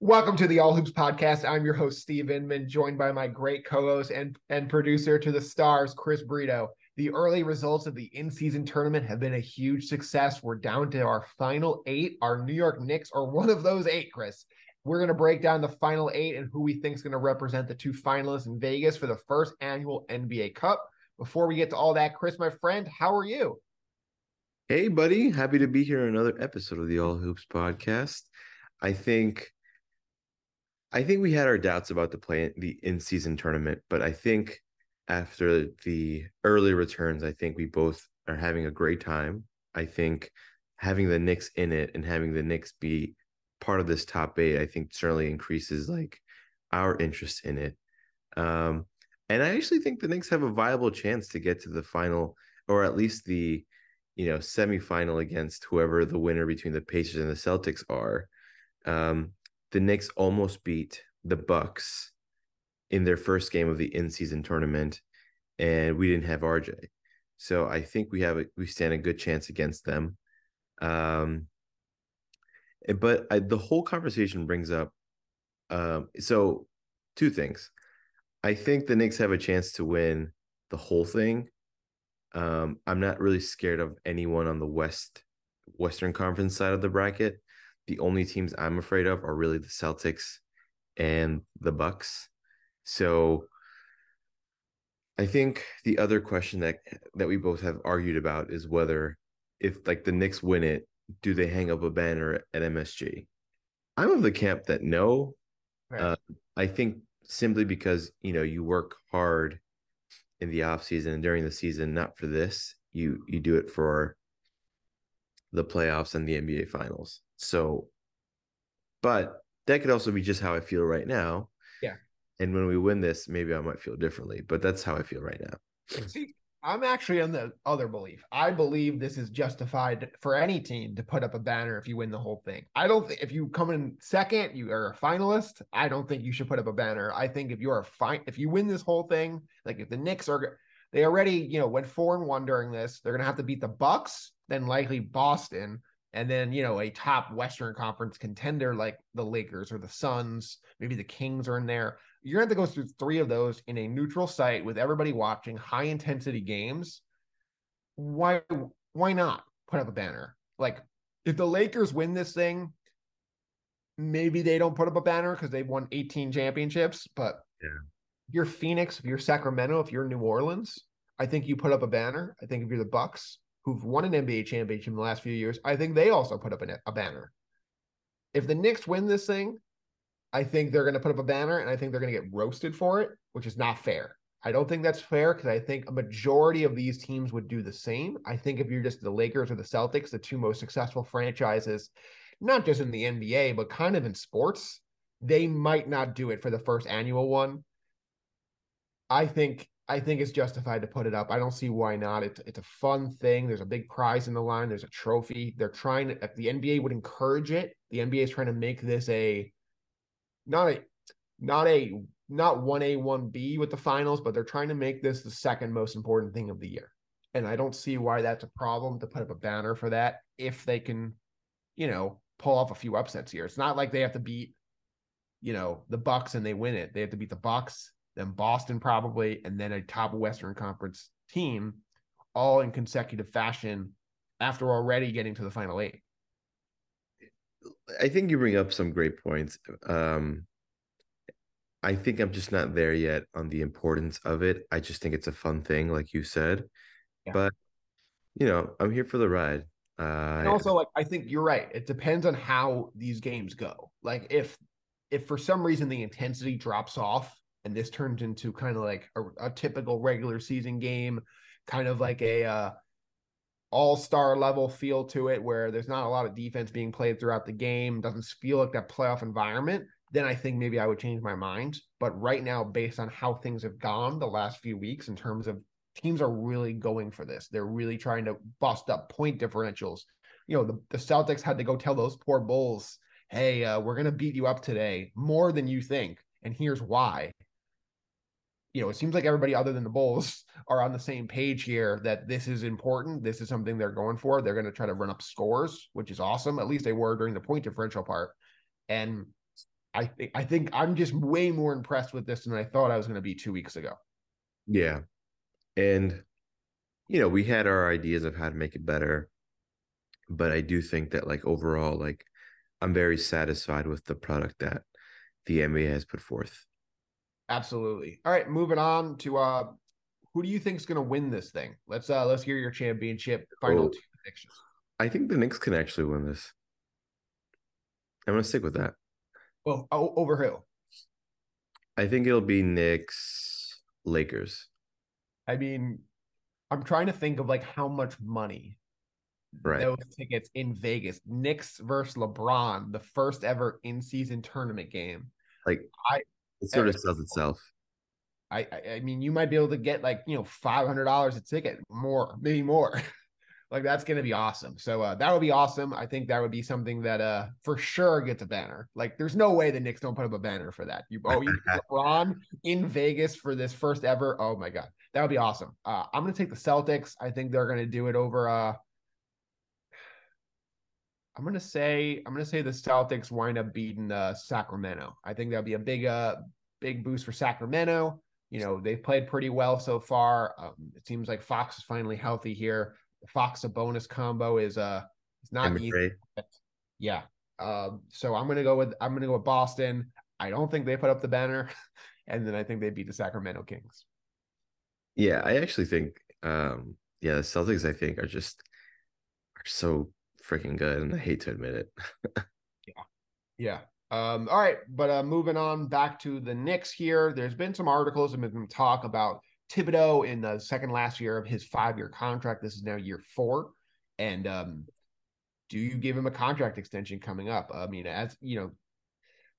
Welcome to the All Hoops podcast. I'm your host, Steve Inman, joined by my great co-host and, and producer to the stars, Chris Brito. The early results of the in-season tournament have been a huge success. We're down to our final eight. Our New York Knicks are one of those eight, Chris. We're going to break down the final eight and who we think is going to represent the two finalists in Vegas for the first annual NBA Cup. Before we get to all that, Chris, my friend, how are you? Hey, buddy. Happy to be here in another episode of the All Hoops podcast. I think I think we had our doubts about the play the in-season tournament, but I think after the early returns, I think we both are having a great time. I think having the Knicks in it and having the Knicks be part of this top eight, I think certainly increases like our interest in it. Um, and I actually think the Knicks have a viable chance to get to the final, or at least the, you know, semifinal against whoever the winner between the Pacers and the Celtics are. Um, the Knicks almost beat the Bucks in their first game of the in-season tournament, and we didn't have RJ. So I think we have a, we stand a good chance against them. Um, but I, the whole conversation brings up um, so two things. I think the Knicks have a chance to win the whole thing. Um, I'm not really scared of anyone on the West Western Conference side of the bracket the only teams I'm afraid of are really the Celtics and the Bucks. So I think the other question that that we both have argued about is whether if like the Knicks win it, do they hang up a banner at MSG? I'm of the camp that no. Right. Uh, I think simply because you know you work hard in the off season and during the season, not for this. You you do it for the playoffs and the NBA finals. So, but that could also be just how I feel right now. Yeah. And when we win this, maybe I might feel differently, but that's how I feel right now. See, I'm actually on the other belief. I believe this is justified for any team to put up a banner if you win the whole thing. I don't think if you come in second, you are a finalist. I don't think you should put up a banner. I think if you're a fine, if you win this whole thing, like if the Knicks are, they already, you know, went four and one during this. They're gonna have to beat the Bucks, then likely Boston, and then you know a top Western Conference contender like the Lakers or the Suns, maybe the Kings are in there. You're going to have to go through three of those in a neutral site with everybody watching, high intensity games. Why why not put up a banner? Like if the Lakers win this thing, maybe they don't put up a banner because they've won 18 championships. But yeah. if you're Phoenix, if you're Sacramento, if you're New Orleans, I think you put up a banner. I think if you're the Bucks, who've won an NBA championship in the last few years, I think they also put up a, a banner. If the Knicks win this thing, I think they're going to put up a banner and I think they're going to get roasted for it, which is not fair. I don't think that's fair because I think a majority of these teams would do the same. I think if you're just the Lakers or the Celtics, the two most successful franchises, not just in the NBA, but kind of in sports, they might not do it for the first annual one. I think I think it's justified to put it up. I don't see why not. It's it's a fun thing. There's a big prize in the line. There's a trophy. They're trying to. The NBA would encourage it, the NBA is trying to make this a not a not a not one A one B with the finals, but they're trying to make this the second most important thing of the year. And I don't see why that's a problem to put up a banner for that if they can, you know, pull off a few upsets here. It's not like they have to beat, you know, the Bucks and they win it. They have to beat the Bucks then Boston probably, and then a top Western Conference team, all in consecutive fashion after already getting to the final eight. I think you bring up some great points. Um, I think I'm just not there yet on the importance of it. I just think it's a fun thing, like you said. Yeah. But you know, I'm here for the ride. Uh, and also, like I think you're right. It depends on how these games go. Like if if for some reason the intensity drops off and this turns into kind of like a, a typical regular season game, kind of like a uh, all-star level feel to it where there's not a lot of defense being played throughout the game doesn't feel like that playoff environment then i think maybe i would change my mind. But right now based on how things have gone the last few weeks in terms of teams are really going for this. They're really trying to bust up point differentials. You know the, the celtics had to go tell those poor bulls hey uh, we're going to beat you up today more than you think and here's why you know, it seems like everybody other than the Bulls are on the same page here that this is important. This is something they're going for. They're going to try to run up scores, which is awesome. At least they were during the point differential part. And I think I think I'm just way more impressed with this than I thought I was going to be two weeks ago. Yeah. And you know, we had our ideas of how to make it better. But I do think that like overall, like I'm very satisfied with the product that the NBA has put forth. Absolutely. All right, moving on to uh who do you think is going to win this thing? Let's uh let's hear your championship final oh, two predictions. I think the Knicks can actually win this. I'm going to stick with that. Well, oh, over who? I think it'll be Knicks Lakers. I mean, I'm trying to think of like how much money right. those tickets in Vegas. Knicks versus LeBron, the first ever in season tournament game. Like I it sort of sells itself. I, I mean, you might be able to get like you know five hundred dollars a ticket, more, maybe more. like that's gonna be awesome. So uh, that would be awesome. I think that would be something that uh for sure gets a banner. Like there's no way the Knicks don't put up a banner for that. You oh you LeBron in Vegas for this first ever. Oh my god, that would be awesome. Uh, I'm gonna take the Celtics. I think they're gonna do it over. Uh, I'm gonna say I'm gonna say the Celtics wind up beating uh, Sacramento. I think that'll be a big uh big boost for Sacramento. You know they've played pretty well so far. Um, it seems like Fox is finally healthy here. The Fox Sabonis combo is uh it's not easy. Yeah. Um, so I'm gonna go with I'm gonna go with Boston. I don't think they put up the banner, and then I think they beat the Sacramento Kings. Yeah, I actually think um yeah the Celtics I think are just are so freaking good, and I hate to admit it. yeah, yeah. Um, all right, but uh, moving on back to the Knicks here. There's been some articles and been talk about Thibodeau in the second last year of his five year contract. This is now year four, and um, do you give him a contract extension coming up? I mean, as you know,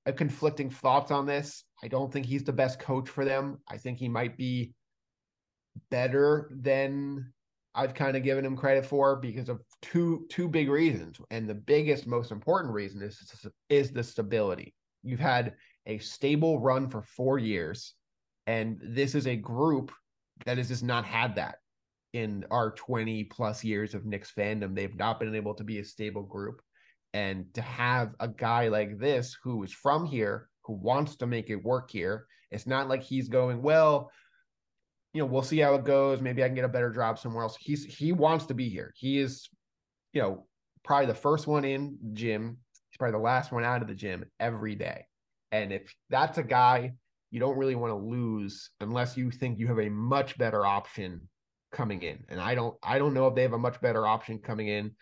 a conflicting thoughts on this. I don't think he's the best coach for them. I think he might be better than I've kind of given him credit for because of two two big reasons, and the biggest, most important reason is is the stability. You've had a stable run for four years, and this is a group that has just not had that in our 20 plus years of Knicks fandom. They've not been able to be a stable group. And to have a guy like this who is from here, who wants to make it work here, it's not like he's going, well, you know, we'll see how it goes. Maybe I can get a better job somewhere else. He's he wants to be here. He is, you know, probably the first one in gym. He's probably the last one out of the gym every day. And if that's a guy you don't really want to lose unless you think you have a much better option coming in. And I don't I don't know if they have a much better option coming in.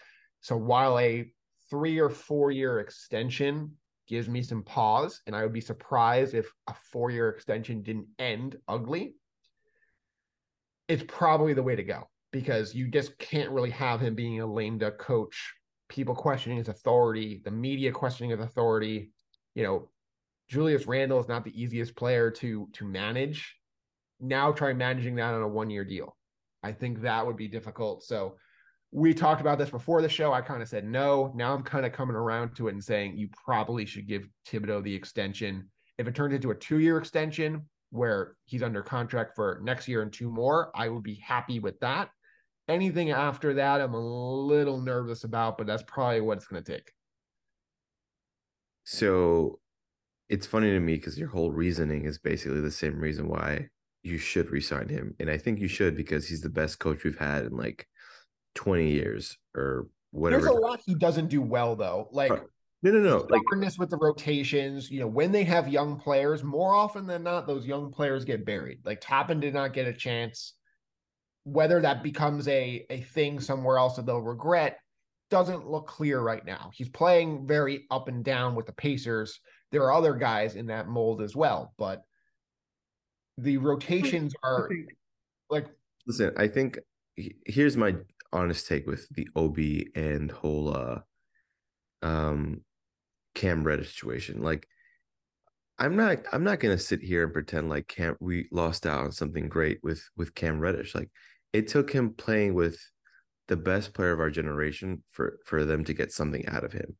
So while a 3 or 4 year extension gives me some pause and I would be surprised if a 4 year extension didn't end ugly it's probably the way to go because you just can't really have him being a lame duck coach, people questioning his authority, the media questioning his authority. You know, Julius Randle is not the easiest player to to manage. Now try managing that on a one year deal. I think that would be difficult. So we talked about this before the show. I kind of said no. Now I'm kind of coming around to it and saying you probably should give Thibodeau the extension. If it turns into a two year extension, where he's under contract for next year and two more, I would be happy with that. Anything after that, I'm a little nervous about, but that's probably what it's going to take. So it's funny to me because your whole reasoning is basically the same reason why you should resign him. And I think you should because he's the best coach we've had in like 20 years or whatever. There's a lot he doesn't do well, though. Like, no, no, no. Stubbornness like, with the rotations. You know, when they have young players, more often than not, those young players get buried. Like Toppin did not get a chance. Whether that becomes a a thing somewhere else that they'll regret doesn't look clear right now. He's playing very up and down with the Pacers. There are other guys in that mold as well, but the rotations are like. Listen, I think here's my honest take with the Obi and whole uh um Cam Reddish situation. Like I'm not I'm not gonna sit here and pretend like Cam we lost out on something great with with Cam Reddish. Like it took him playing with the best player of our generation for for them to get something out of him.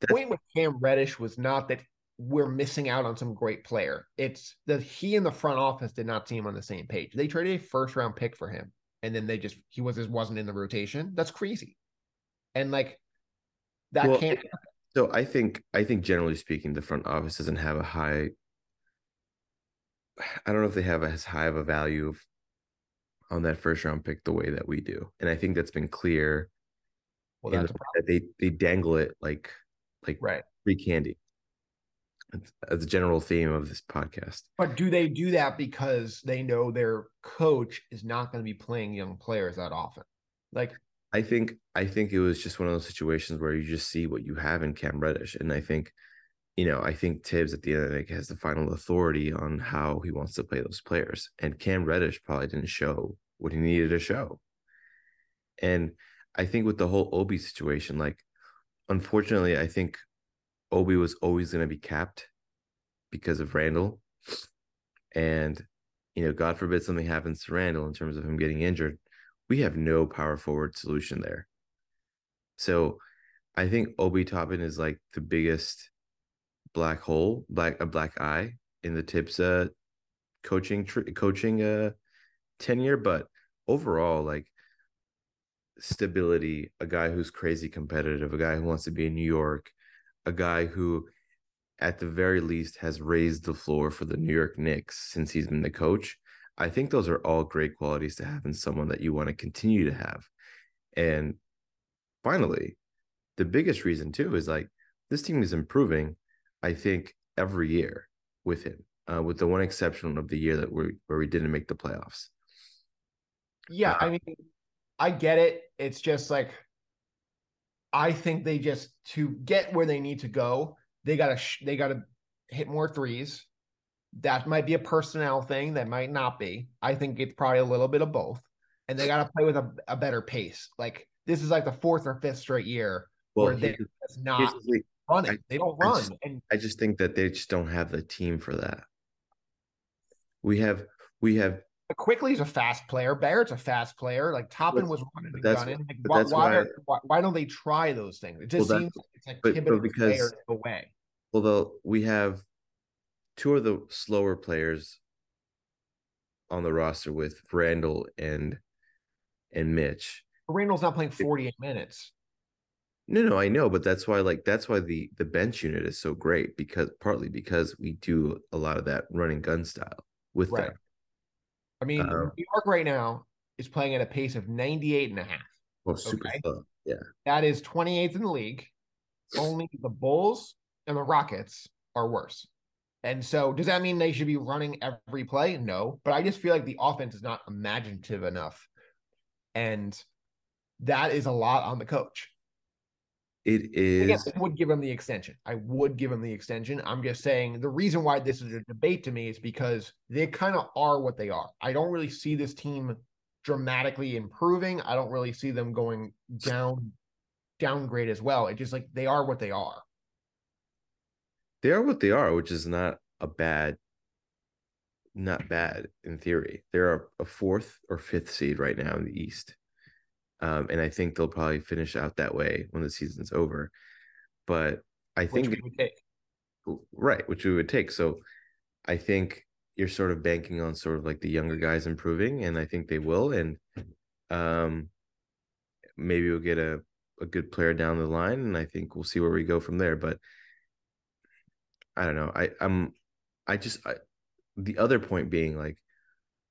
The point with Cam Reddish was not that we're missing out on some great player. It's that he and the front office did not seem on the same page. They traded a first round pick for him, and then they just he was just wasn't in the rotation. That's crazy. And like that Well, can't So I think I think generally speaking, the front office doesn't have a high. I don't know if they have as high of a value of, on that first round pick the way that we do, and I think that's been clear. well that's the that they they dangle it like like right. free candy. That's a general theme of this podcast. But do they do that because they know their coach is not going to be playing young players that often? Like I think I think it was just one of those situations where you just see what you have in Cam Reddish, and I think, you know, I think Thibs at the end of the day has the final authority on how he wants to play those players, and Cam Reddish probably didn't show what he needed to show, and I think with the whole Obi situation, like, unfortunately, I think Obi was always going to be capped because of Randle, and you know, God forbid something happens to Randle in terms of him getting injured we have no power forward solution there. So I think Obi Toppin is like the biggest black hole, black a black eye in the Thibs uh coaching tr- coaching uh tenure, but overall like stability, a guy who's crazy competitive, a guy who wants to be in New York, a guy who at the very least has raised the floor for the New York Knicks since he's been the coach. I think those are all great qualities to have in someone that you want to continue to have. And finally, the biggest reason too is like this team is improving, I think, every year with him, uh, with the one exception of the year that we where we didn't make the playoffs. Yeah, Uh, I mean, I get it. It's just like I think they just to get where they need to go, they gotta sh- they gotta hit more threes. That might be a personnel thing. That might not be. I think it's probably a little bit of both. And they gotta play with a, a better pace. Like this is like the fourth or fifth straight year Well, where they're just not the running. I- they don't I run. just- and I just think that they just don't have the team for that. We have we have Quickley is a fast player. Barrett's a fast player. Like Toppin was running and that's- gunning. Like, why, why, why- are- why, why don't they try those things? It just Well, seems like it's like but- but because- away. although we have two of the slower players on the roster with Randle and and Mitch. Randle's not playing 48 minutes. No, no, I know, but that's why like that's why the the bench unit is so great because partly because we do a lot of that running gun style with Right. them. I mean, Um, New York right now is playing at a pace of 98 and a half. Well, super Okay. slow. Yeah. That is 28th in the league. Only the Bulls and the Rockets are worse. And so, does that mean they should be running every play? No, but I just feel like the offense is not imaginative enough. And that is a lot on the coach. It is. Again, I would give him the extension. I would give him the extension. I'm just saying the reason why this is a debate to me is because they kind of are what they are. I don't really see this team dramatically improving. I don't really see them going down downgrade as well. It's just like they are what they are. They are what they are, which is not a bad not bad in theory. They're a fourth or fifth seed right now in the East. Um, and I think they'll probably finish out that way when the season's over. But I Which think we would take. right, which we would take. So I think you're sort of banking on sort of like the younger guys improving, and I think they will. And um maybe we'll get a, a good player down the line, and I think we'll see where we go from there. But I don't know. I, I'm I just I, the other point being like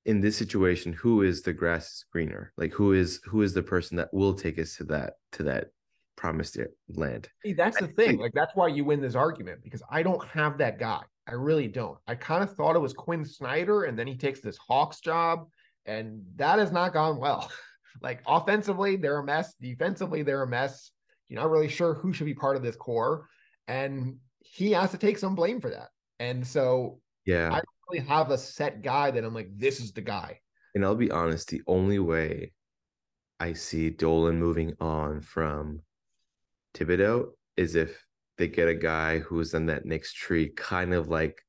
in this situation, who is the grass is greener? Like who is who is the person that will take us to that to that promised land? See, that's the I thing. Like that's why you win this argument because I don't have that guy. I really don't. I kind of thought it was Quinn Snyder, and then he takes this Hawks job, and that has not gone well. like offensively, they're a mess. Defensively, they're a mess. You're not really sure who should be part of this core, and he has to take some blame for that. And so Yeah. I don't really have a set guy that I'm like, this is the guy. And I'll be honest, the only way I see Dolan moving on from Thibodeau is if they get a guy who's in that Knicks tree, kind of like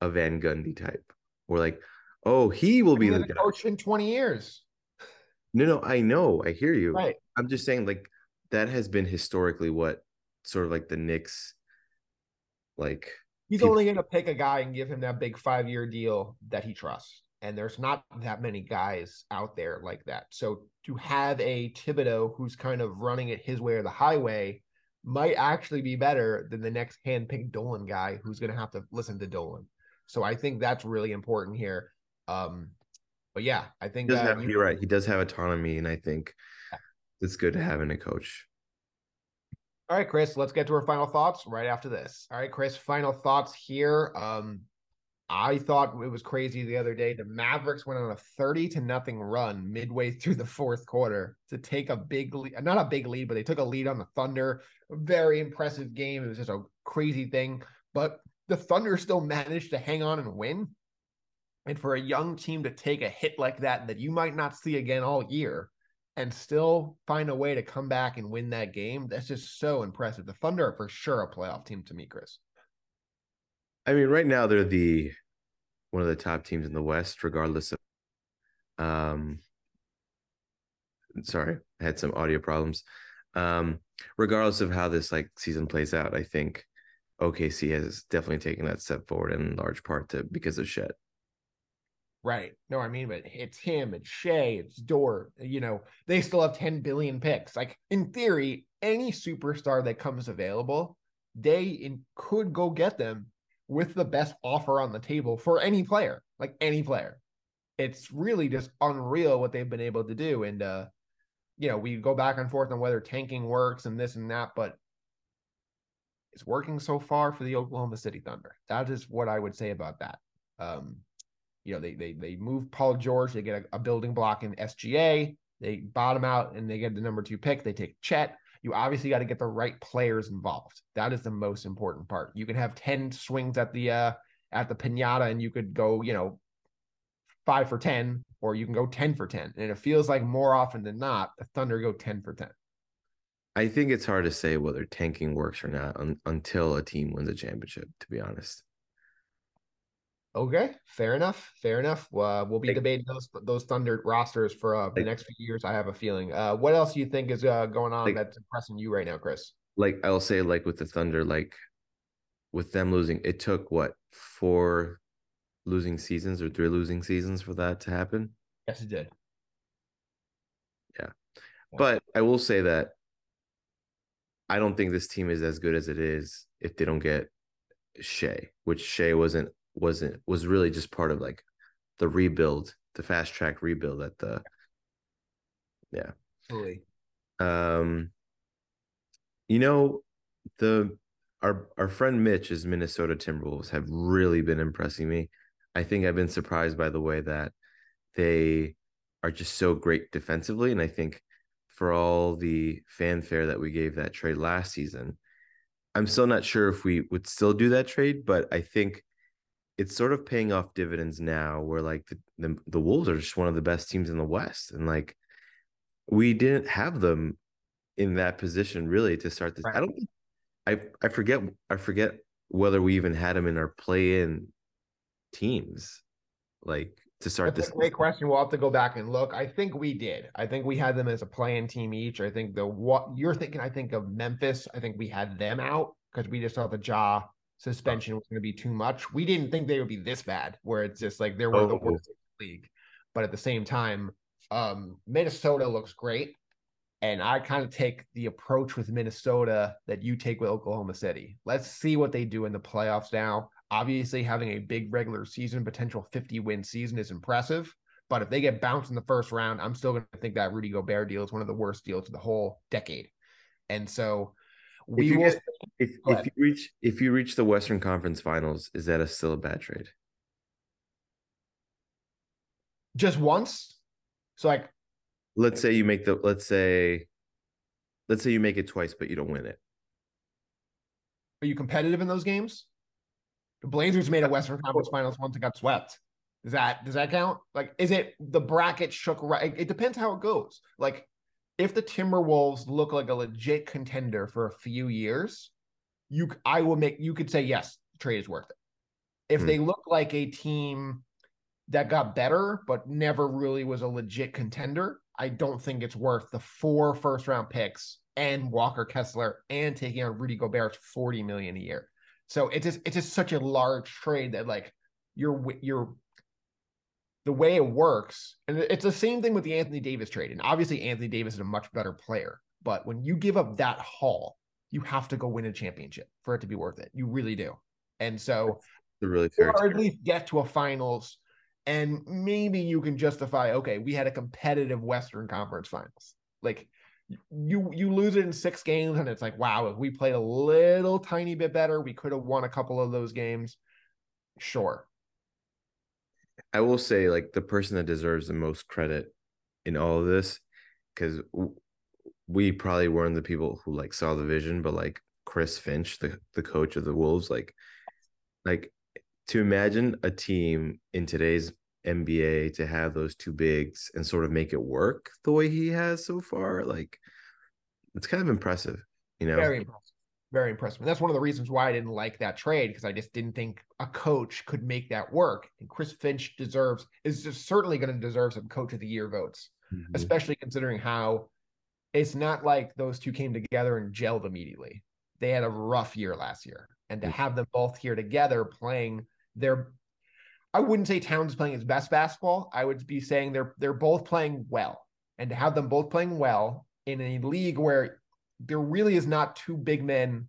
a Van Gundy type. Or like, oh, he will be the guy. coach in 20 years. No, no, I know. I hear you. Right. I'm just saying, like, that has been historically what sort of like the Knicks, like, He's people- only going to pick a guy and give him that big five year deal that he trusts. And there's not that many guys out there like that. So to have a Thibodeau who's kind of running it his way or the highway might actually be better than the next handpicked Dolan guy who's going to have to listen to Dolan. So I think that's really important here. Um, but yeah, I think He does have, you- you're right. He does have autonomy, and I think it's good to have in a coach. All right, Chris, let's get to our final thoughts right after this. All right, Chris, final thoughts here. Um, I thought it was crazy the other day. The Mavericks went on a 30 to nothing run midway through the fourth quarter to take a big lead, not a big lead, but they took a lead on the Thunder. Very impressive game. It was just a crazy thing. But the Thunder still managed to hang on and win. And for a young team to take a hit like that, that you might not see again all year, and still find a way to come back and win that game. That's just so impressive. The Thunder are for sure a playoff team to me, Chris. I mean, right now they're the one of the top teams in the West, regardless of. Um, sorry, I had some audio problems. Um, regardless of how this like season plays out, I think OKC has definitely taken that step forward in large part to because of Chet. Right. No, I mean, but it's him, it's Shai, it's Dort. You know, they still have 10 billion picks. Like in theory, any superstar that comes available, they in, could go get them with the best offer on the table for any player, like any player. It's really just unreal what they've been able to do. And uh, you know, we go back and forth on whether tanking works and this and that, but it's working so far for the Oklahoma City Thunder. That is what I would say about that. Um, you know, they they they move Paul George, they get a, a building block in SGA, they bottom out and they get the number two pick. They take Chet. You obviously got to get the right players involved. That is the most important part. You can have 10 swings at the uh at the pinata and you could go, you know, five for 10, or you can go 10 for 10. And it feels like more often than not, the Thunder go 10 for 10. I think it's hard to say whether tanking works or not un- until a team wins a championship. To be honest, Okay, fair enough. Fair enough. Uh, we'll be debating those those Thunder rosters for uh, the next few years. I have a feeling. Uh, what else do you think is uh, going on Like- that's impressing you right now, Chris? like I'll say, like with the Thunder, like with them losing, it took what four losing seasons or three losing seasons for that to happen. Yes, it did. Yeah, but I will say that I don't think this team is as good as it is if they don't get Shai, which Shai wasn't wasn't was really just part of like the rebuild, the fast track rebuild at the Absolutely. um you know the our our friend Mitch's Minnesota Timberwolves have really been impressing me. I think I've been surprised by the way that they are just so great defensively and I think for all the fanfare that we gave that trade last season, I'm still not sure if we would still do that trade, but I think it's sort of paying off dividends now where like the, the, the Wolves are just one of the best teams in the West and like we didn't have them in that position really to start this. I don't I I forget I forget whether we even had them in our play-in teams like to start That's this. a great question. We'll have to go back and look. I think we did. I think we had them as a play-in team each. I think the what you're thinking. I think of Memphis. I think we had them out because we just saw the Ja suspension was going to be too much. We didn't think they would be this bad, where it's just like they're one of the Oh. worst in the league. But at the same time, um, Minnesota looks great. And I kind of take the approach with Minnesota that you take with Oklahoma City. Let's see what they do in the playoffs now. Obviously, having a big regular season, potential 50 win season is impressive. But if they get bounced in the first round, I'm still going to think that Rudy Gobert deal is one of the worst deals of the whole decade. And so we you will get- If if you reach if you reach the Western Conference Finals, is that a still a bad trade? just once. So, like, Let's say you make the let's say let's say you make it twice, but you don't win it. are you competitive in those games? The Blazers made a Western Conference Finals once and got swept. Does that does that count? Like, is it the bracket shook right? It depends how it goes. Like, if the Timberwolves look like a legit contender for a few years, you I will make you could say yes, the trade is worth it. If Hmm. they look like a team that got better but never really was a legit contender, I don't think it's worth the four first round picks and Walker Kessler and taking on Rudy Gobert's 40 million a year. So it's just it's just such a large trade that like you're you're the way it works, and it's the same thing with the Anthony Davis trade. And obviously, Anthony Davis is a much better player. But when you give up that haul, you have to go win a championship for it to be worth it. You really do. And so, really fair or at least get to a finals, and maybe you can justify, okay, we had a competitive Western Conference Finals. Like you you lose it in six games, and it's like, wow, if we played a little tiny bit better, we could have won a couple of those games. Sure, I will say, like, the person that deserves the most credit in all of this, because we probably weren't the people who like saw the vision, but like Chris Finch, the the coach of the Wolves, like, like to imagine a team in today's NBA to have those two bigs and sort of make it work the way he has so far, like, it's kind of impressive, you know. Very impressive very impressive. And that's one of the reasons why I didn't like that trade because I just didn't think a coach could make that work. And Chris Finch deserves is just certainly going to deserve some coach of the year votes, mm-hmm. especially considering how it's not like those two came together and gelled immediately. They had a rough year last year. And to have them both here together playing their I wouldn't say Towns playing his best basketball. I would be saying they're they're both playing well. And to have them both playing well in a league where there really is not two big men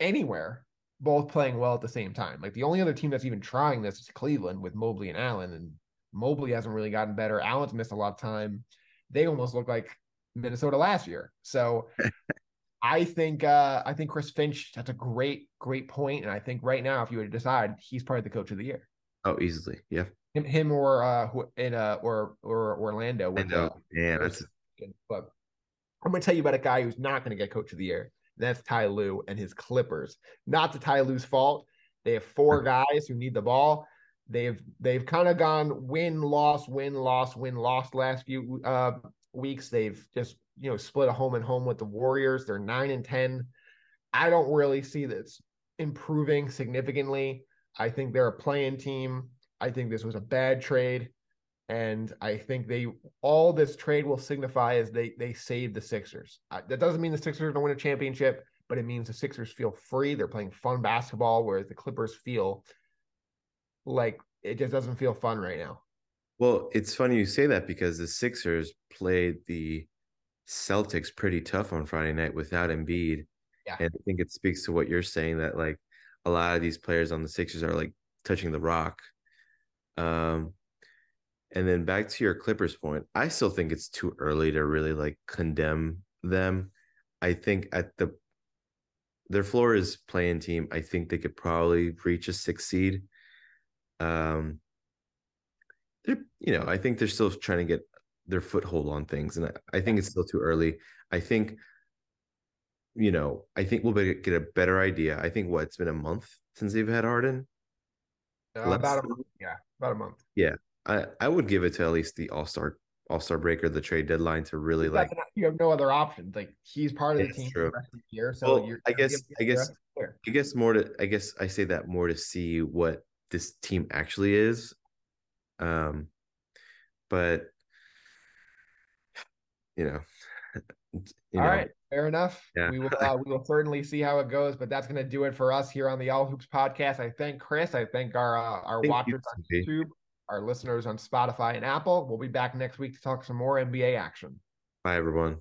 anywhere both playing well at the same time. Like the only other team that's even trying this is Cleveland with Mobley and Allen, and Mobley hasn't really gotten better. Allen's missed a lot of time. They almost look like Minnesota last year. So I think uh I think Chris Finch that's a great great point, and I think right now if you were to decide, he's probably the coach of the year. Oh, easily, yeah. Him, him or uh in uh or or Orlando. With, uh, yeah, that's. But I'm going to tell you about a guy who's not going to get coach of the year. That's Ty Lue and his Clippers. Not to Ty Lue's fault. They have four guys who need the ball. They've they've kind of gone win loss win loss win loss last few uh, weeks. They've just you know split a home and home with the Warriors. They're nine and ten. I don't really see this improving significantly. I think they're a playing team. I think this was a bad trade. And I think they all this trade will signify is they they save the Sixers. Uh, that doesn't mean the Sixers are going to win a championship, but it means the Sixers feel free. They're playing fun basketball, whereas the Clippers feel like it just doesn't feel fun right now. Well, it's funny you say that because the Sixers played the Celtics pretty tough on Friday night without Embiid. Yeah. And I think it speaks to what you're saying that like a lot of these players on the Sixers are like touching the rock. Um, and then back to your Clippers point, I still think it's too early to really like condemn them. I think at the their floor is playing team. I think they could probably reach a six seed. Um, they're you know I think they're still trying to get their foothold on things, and I, I think it's still too early. I think you know I think we'll be, get a better idea. I think what it's been a month since they've had Harden. Uh, about a month, yeah, about a month. Yeah, I I would give it to at least the All Star All Star break or the trade deadline to really like. You have no other options. Like he's part of the team true. for the rest of the year. So well, I guess I guess I guess more to I guess I say that more to see what this team actually is. Um, but you know. You All know. right, fair enough. Yeah. We will uh, we will certainly see how it goes, but that's going to do it for us here on the All Hoops podcast. I thank Chris. I thank our uh, our thank watchers you, on YouTube our listeners on Spotify and Apple. We'll be back next week to talk some more NBA action. Bye, everyone.